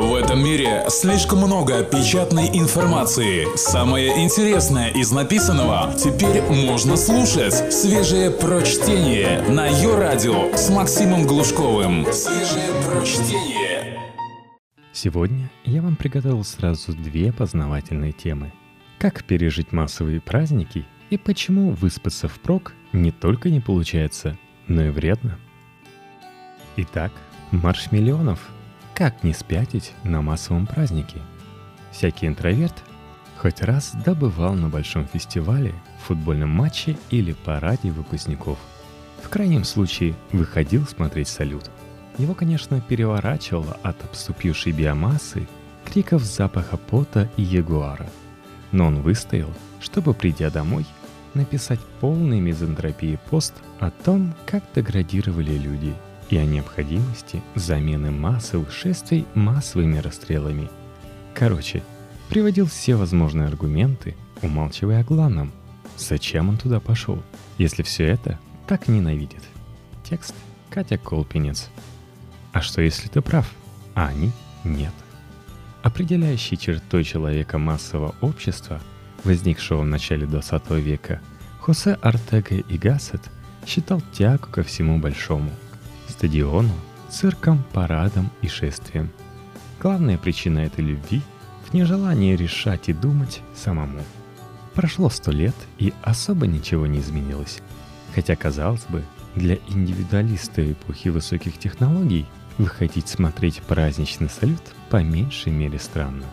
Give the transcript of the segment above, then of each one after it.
В этом мире слишком много печатной информации. Самое интересное из написанного теперь можно слушать. Свежее прочтение на ее радио с Максимом Глушковым. Свежее прочтение. Сегодня я вам приготовил сразу две познавательные темы. Как пережить массовые праздники и почему выспаться впрок не только не получается, но и вредно. Итак, марш миллионов – как не спятить на массовом празднике? Всякий интроверт хоть раз добывал на большом фестивале, футбольном матче или параде выпускников. В крайнем случае выходил смотреть салют. Его, конечно, переворачивало от обступившей биомассы, криков запаха пота и ягуара. Но он выстоял, чтобы, придя домой, написать полный мизантропии пост о том, как деградировали люди – и о необходимости замены массовых шествий массовыми расстрелами. Короче, приводил все возможные аргументы, умалчивая о главном. Зачем он туда пошел, если все это так ненавидит? Текст Катя Колпинец. А что если ты прав, а они нет? Определяющей чертой человека массового общества, возникшего в начале 20 века, Хосе Артега и Гассет считал тягу ко всему большому – стадиону, цирком, парадом и шествием. Главная причина этой любви в нежелании решать и думать самому. Прошло сто лет, и особо ничего не изменилось. Хотя, казалось бы, для индивидуалиста эпохи высоких технологий выходить смотреть праздничный салют по меньшей мере странно.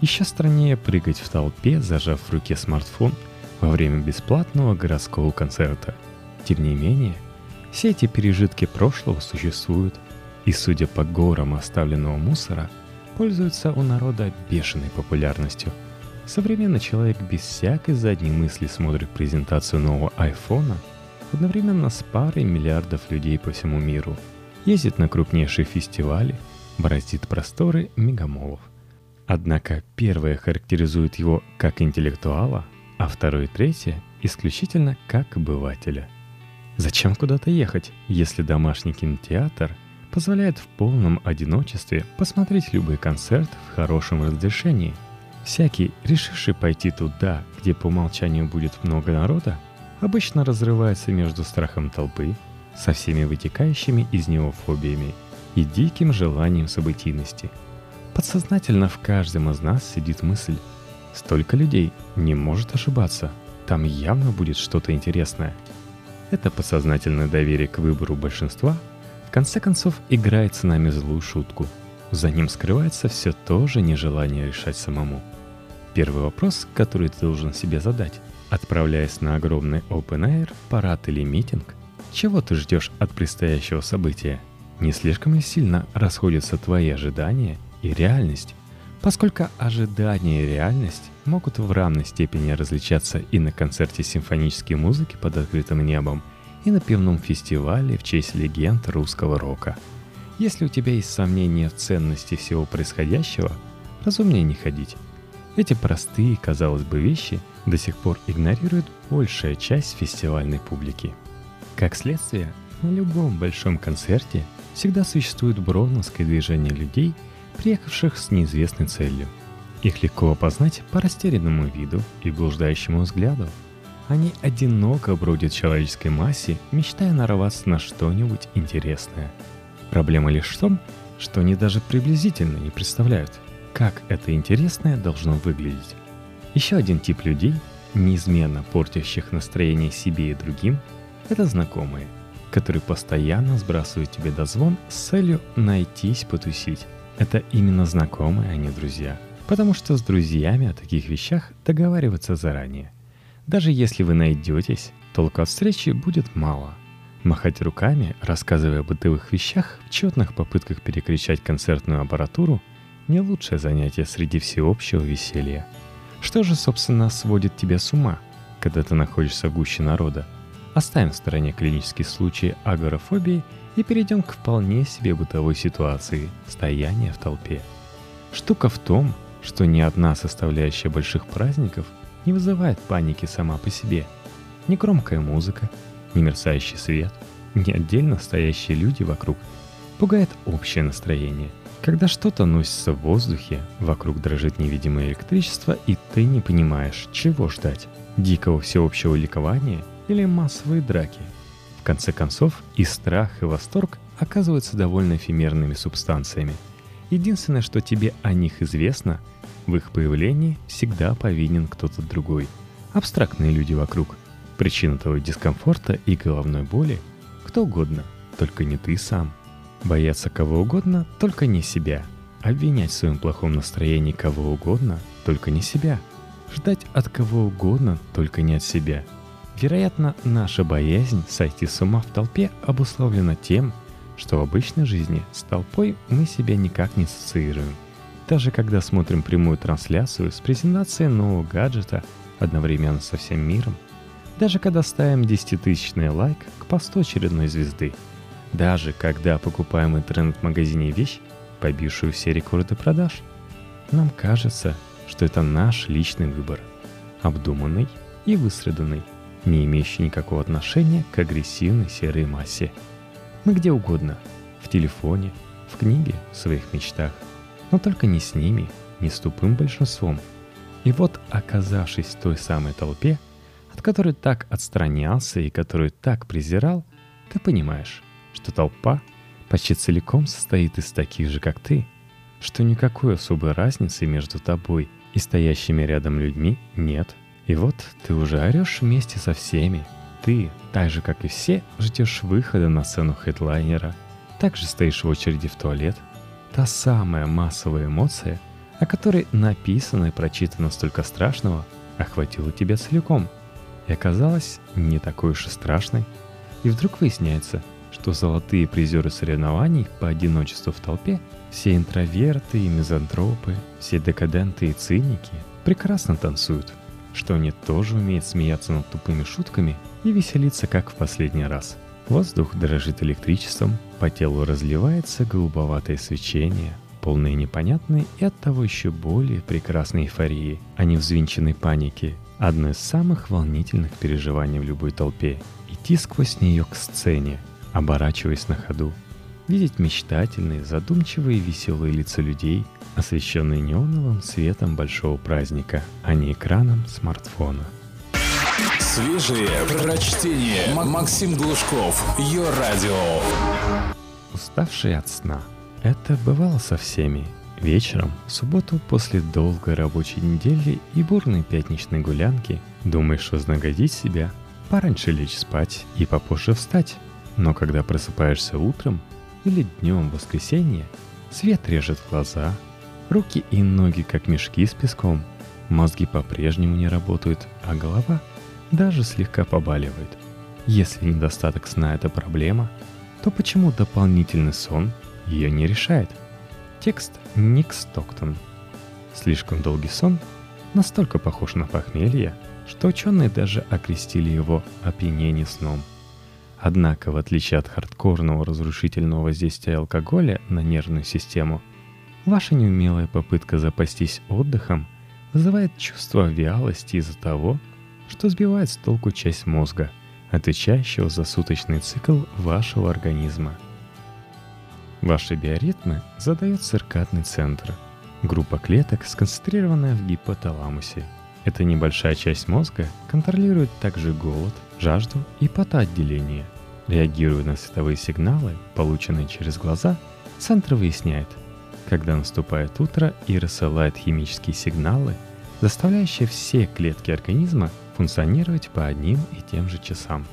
Еще страннее прыгать в толпе, зажав в руке смартфон во время бесплатного городского концерта. Тем не менее, все эти пережитки прошлого существуют, и, судя по горам оставленного мусора, пользуются у народа бешеной популярностью. Современный человек без всякой задней мысли смотрит презентацию нового айфона одновременно с парой миллиардов людей по всему миру, ездит на крупнейшие фестивали, бороздит просторы мегамолов. Однако первое характеризует его как интеллектуала, а второе и третье исключительно как обывателя – Зачем куда-то ехать, если домашний кинотеатр позволяет в полном одиночестве посмотреть любой концерт в хорошем разрешении? Всякий, решивший пойти туда, где по умолчанию будет много народа, обычно разрывается между страхом толпы, со всеми вытекающими из него фобиями и диким желанием событийности. Подсознательно в каждом из нас сидит мысль «Столько людей не может ошибаться, там явно будет что-то интересное». Это подсознательное доверие к выбору большинства в конце концов играет с нами злую шутку. За ним скрывается все то же нежелание решать самому. Первый вопрос, который ты должен себе задать, отправляясь на огромный open air, парад или митинг, чего ты ждешь от предстоящего события? Не слишком ли сильно расходятся твои ожидания и реальность? Поскольку ожидания и реальность могут в равной степени различаться и на концерте симфонической музыки под открытым небом, и на пивном фестивале в честь легенд русского рока. Если у тебя есть сомнения в ценности всего происходящего, разумнее не ходить. Эти простые, казалось бы, вещи до сих пор игнорирует большая часть фестивальной публики. Как следствие, на любом большом концерте всегда существует броуновское движение людей – приехавших с неизвестной целью. Их легко опознать по растерянному виду и блуждающему взгляду. Они одиноко бродят в человеческой массе, мечтая нарваться на что-нибудь интересное. Проблема лишь в том, что они даже приблизительно не представляют, как это интересное должно выглядеть. Еще один тип людей, неизменно портящих настроение себе и другим, это знакомые, которые постоянно сбрасывают тебе дозвон с целью найтись потусить. Это именно знакомые, а не друзья. Потому что с друзьями о таких вещах договариваться заранее. Даже если вы найдетесь, толку от встречи будет мало. Махать руками, рассказывая о бытовых вещах, в четных попытках перекричать концертную аппаратуру – не лучшее занятие среди всеобщего веселья. Что же, собственно, сводит тебя с ума, когда ты находишься в гуще народа? Оставим в стороне клинические случаи агорафобии и перейдем к вполне себе бытовой ситуации – стояния в толпе. Штука в том, что ни одна составляющая больших праздников не вызывает паники сама по себе. Ни громкая музыка, ни мерцающий свет, ни отдельно стоящие люди вокруг. Пугает общее настроение, Когда что-то носится в воздухе, вокруг дрожит невидимое электричество, и ты не понимаешь, чего ждать – дикого всеобщего ликования или массовой драки. В конце концов, и страх, и восторг оказываются довольно эфемерными субстанциями. Единственное, что тебе о них известно, в их появлении всегда повинен кто-то другой. Абстрактные люди вокруг. Причина твоего дискомфорта и головной боли – кто угодно, только не ты сам – Бояться кого угодно, только не себя. Обвинять в своем плохом настроении кого угодно, только не себя. Ждать от кого угодно, только не от себя. Вероятно, наша боязнь сойти с ума в толпе обусловлена тем, что в обычной жизни с толпой мы себя никак не ассоциируем. Даже когда смотрим прямую трансляцию с презентацией нового гаджета одновременно со всем миром, даже когда ставим 10-тысячный лайк к посту очередной звезды – даже когда покупаем в интернет-магазине вещь, побившую все рекорды продаж. Нам кажется, что это наш личный выбор, обдуманный и выстраданный, не имеющий никакого отношения к агрессивной серой массе. Мы где угодно, в телефоне, в книге, в своих мечтах, но только не с ними, не с тупым большинством. И вот, оказавшись в той самой толпе, от которой так отстранялся и которую так презирал, ты понимаешь, что толпа почти целиком состоит из таких же, как ты, что никакой особой разницы между тобой и стоящими рядом людьми нет. И вот ты уже орешь вместе со всеми. Ты, так же как и все, ждешь выхода на сцену хедлайнера, также стоишь в очереди в туалет. Та самая массовая эмоция, о которой написано и прочитано столько страшного, охватила тебя целиком и оказалась не такой уж и страшной. И вдруг выясняется – что золотые призеры соревнований по одиночеству в толпе, все интроверты и мизантропы, все декаденты и циники прекрасно танцуют, что они тоже умеют смеяться над тупыми шутками и веселиться как в последний раз. Воздух дрожит электричеством, по телу разливается голубоватое свечение, полное непонятной и оттого еще более прекрасной эйфории, а не взвинченной паники. Одно из самых волнительных переживаний в любой толпе – идти сквозь нее к сцене – оборачиваясь на ходу, видеть мечтательные, задумчивые и веселые лица людей, освещенные неоновым светом большого праздника, а не экраном смартфона. Свежие прочтение. Максим Глушков. Ее радио. Уставший от сна. Это бывало со всеми. Вечером, в субботу, после долгой рабочей недели и бурной пятничной гулянки, думаешь вознаградить себя, пораньше лечь спать и попозже встать. Но когда просыпаешься утром или днем в воскресенье, свет режет глаза, руки и ноги как мешки с песком, мозги по-прежнему не работают, а голова даже слегка побаливает. Если недостаток сна – это проблема, то почему дополнительный сон ее не решает? Текст Ник Стоктон. Слишком долгий сон настолько похож на похмелье, что ученые даже окрестили его опьянение сном – Однако, в отличие от хардкорного разрушительного воздействия алкоголя на нервную систему, ваша неумелая попытка запастись отдыхом вызывает чувство вялости из-за того, что сбивает с толку часть мозга, отвечающего за суточный цикл вашего организма. Ваши биоритмы задает циркадный центр, группа клеток, сконцентрированная в гипоталамусе. Эта небольшая часть мозга контролирует также голод, жажду и потоотделение. Реагируя на световые сигналы, полученные через глаза, центр выясняет, когда наступает утро и рассылает химические сигналы, заставляющие все клетки организма функционировать по одним и тем же часам.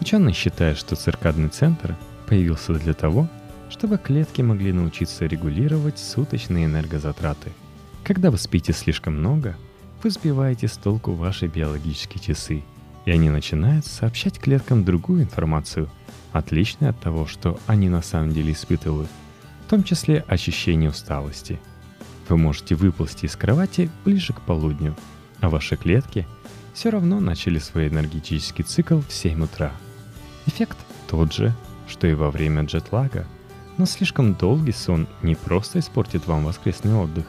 Ученые считают, что циркадный центр появился для того, чтобы клетки могли научиться регулировать суточные энергозатраты. Когда вы спите слишком много, вы сбиваете с толку ваши биологические часы – и они начинают сообщать клеткам другую информацию, отличную от того, что они на самом деле испытывают, в том числе ощущение усталости. Вы можете выползти из кровати ближе к полудню, а ваши клетки все равно начали свой энергетический цикл в 7 утра. Эффект тот же, что и во время джетлага, но слишком долгий сон не просто испортит вам воскресный отдых.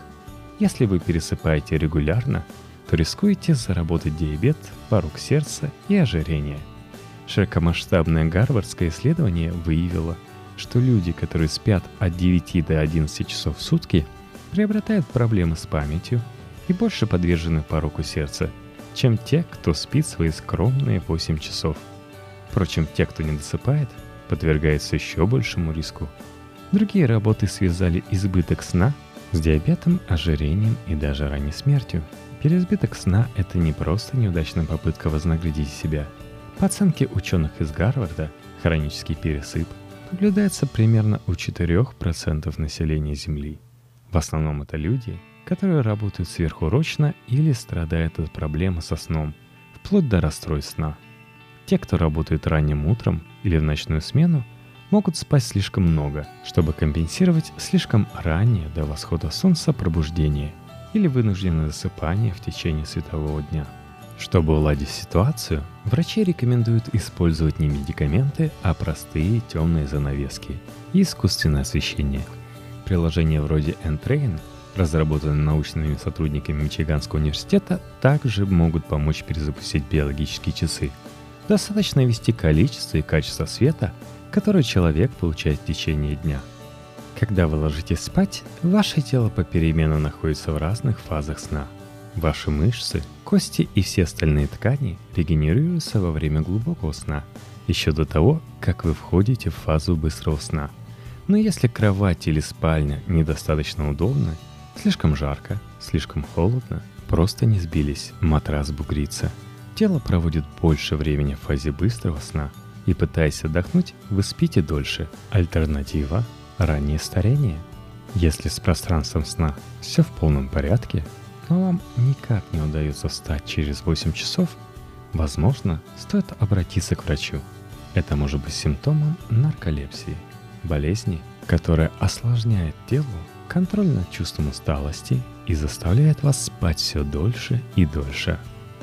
Если вы пересыпаете регулярно – то рискуете заработать диабет, порог сердца и ожирение. Широкомасштабное гарвардское исследование выявило, что люди, которые спят от 9 до 11 часов в сутки, приобретают проблемы с памятью и больше подвержены пороку сердца, чем те, кто спит свои скромные 8 часов. Впрочем, те, кто не досыпает, подвергаются еще большему риску. Другие работы связали избыток сна с диабетом, ожирением и даже ранней смертью. Переизбыток сна – это не просто неудачная попытка вознаградить себя. По оценке ученых из Гарварда, хронический пересып наблюдается примерно у 4% населения Земли. В основном это люди, которые работают сверхурочно или страдают от проблемы со сном, вплоть до расстройств сна. Те, кто работает ранним утром или в ночную смену, могут спать слишком много, чтобы компенсировать слишком раннее до восхода солнца пробуждение или вынужденное засыпание в течение светового дня. Чтобы уладить ситуацию, врачи рекомендуют использовать не медикаменты, а простые темные занавески и искусственное освещение. Приложения вроде Entrain, разработанные научными сотрудниками Мичиганского университета, также могут помочь перезапустить биологические часы. Достаточно ввести количество и качество света, которое человек получает в течение дня – когда вы ложитесь спать, ваше тело попеременно находится в разных фазах сна. Ваши мышцы, кости и все остальные ткани регенерируются во время глубокого сна, еще до того, как вы входите в фазу быстрого сна. Но если кровать или спальня недостаточно удобны, слишком жарко, слишком холодно, просто не сбились, матрас бугрится. Тело проводит больше времени в фазе быстрого сна, и пытаясь отдохнуть, вы спите дольше. Альтернатива раннее старение. Если с пространством сна все в полном порядке, но вам никак не удается встать через 8 часов, возможно, стоит обратиться к врачу. Это может быть симптомом нарколепсии, болезни, которая осложняет телу контроль над чувством усталости и заставляет вас спать все дольше и дольше.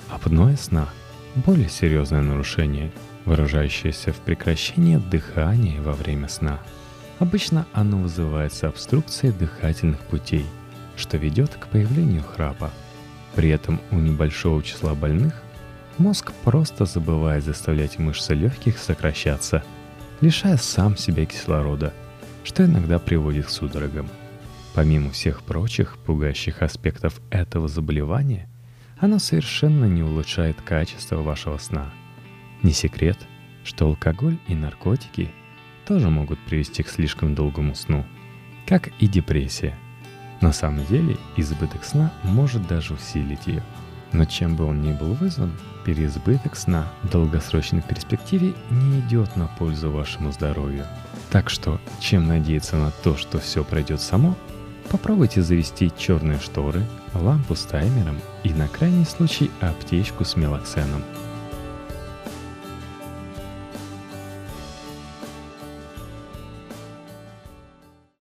Апноэ сна – более серьезное нарушение, выражающееся в прекращении дыхания во время сна – Обычно оно вызывается обструкцией дыхательных путей, что ведет к появлению храпа. При этом у небольшого числа больных мозг просто забывает заставлять мышцы легких сокращаться, лишая сам себя кислорода, что иногда приводит к судорогам. Помимо всех прочих пугающих аспектов этого заболевания, оно совершенно не улучшает качество вашего сна. Не секрет, что алкоголь и наркотики тоже могут привести к слишком долгому сну, как и депрессия. На самом деле избыток сна может даже усилить ее. Но чем бы он ни был вызван, переизбыток сна в долгосрочной перспективе не идет на пользу вашему здоровью. Так что, чем надеяться на то, что все пройдет само, попробуйте завести черные шторы, лампу с таймером и на крайний случай аптечку с мелоксеном –